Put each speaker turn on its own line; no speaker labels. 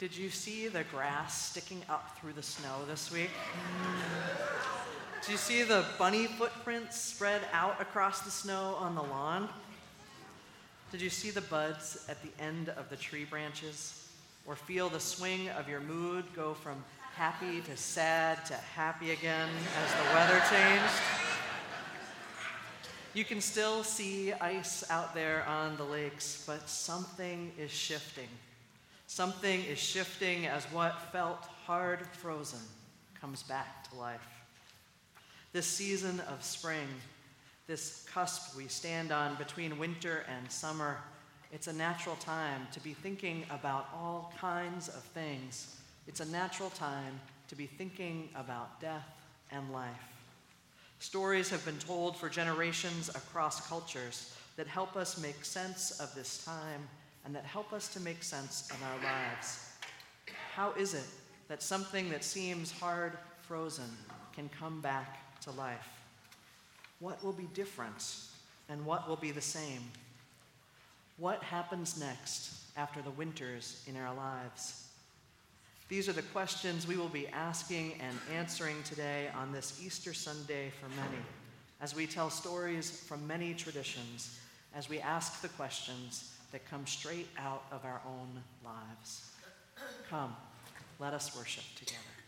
Did you see the grass sticking up through the snow this week? Did you see the bunny footprints spread out across the snow on the lawn? Did you see the buds at the end of the tree branches? Or feel the swing of your mood go from happy to sad to happy again as the weather changed? You can still see ice out there on the lakes, but something is shifting. Something is shifting as what felt hard frozen comes back to life. This season of spring, this cusp we stand on between winter and summer, it's a natural time to be thinking about all kinds of things. It's a natural time to be thinking about death and life. Stories have been told for generations across cultures that help us make sense of this time and that help us to make sense of our lives. How is it that something that seems hard frozen can come back to life? What will be different and what will be the same? What happens next after the winters in our lives? These are the questions we will be asking and answering today on this Easter Sunday for many, as we tell stories from many traditions, as we ask the questions that come straight out of our own lives. Come, let us worship together.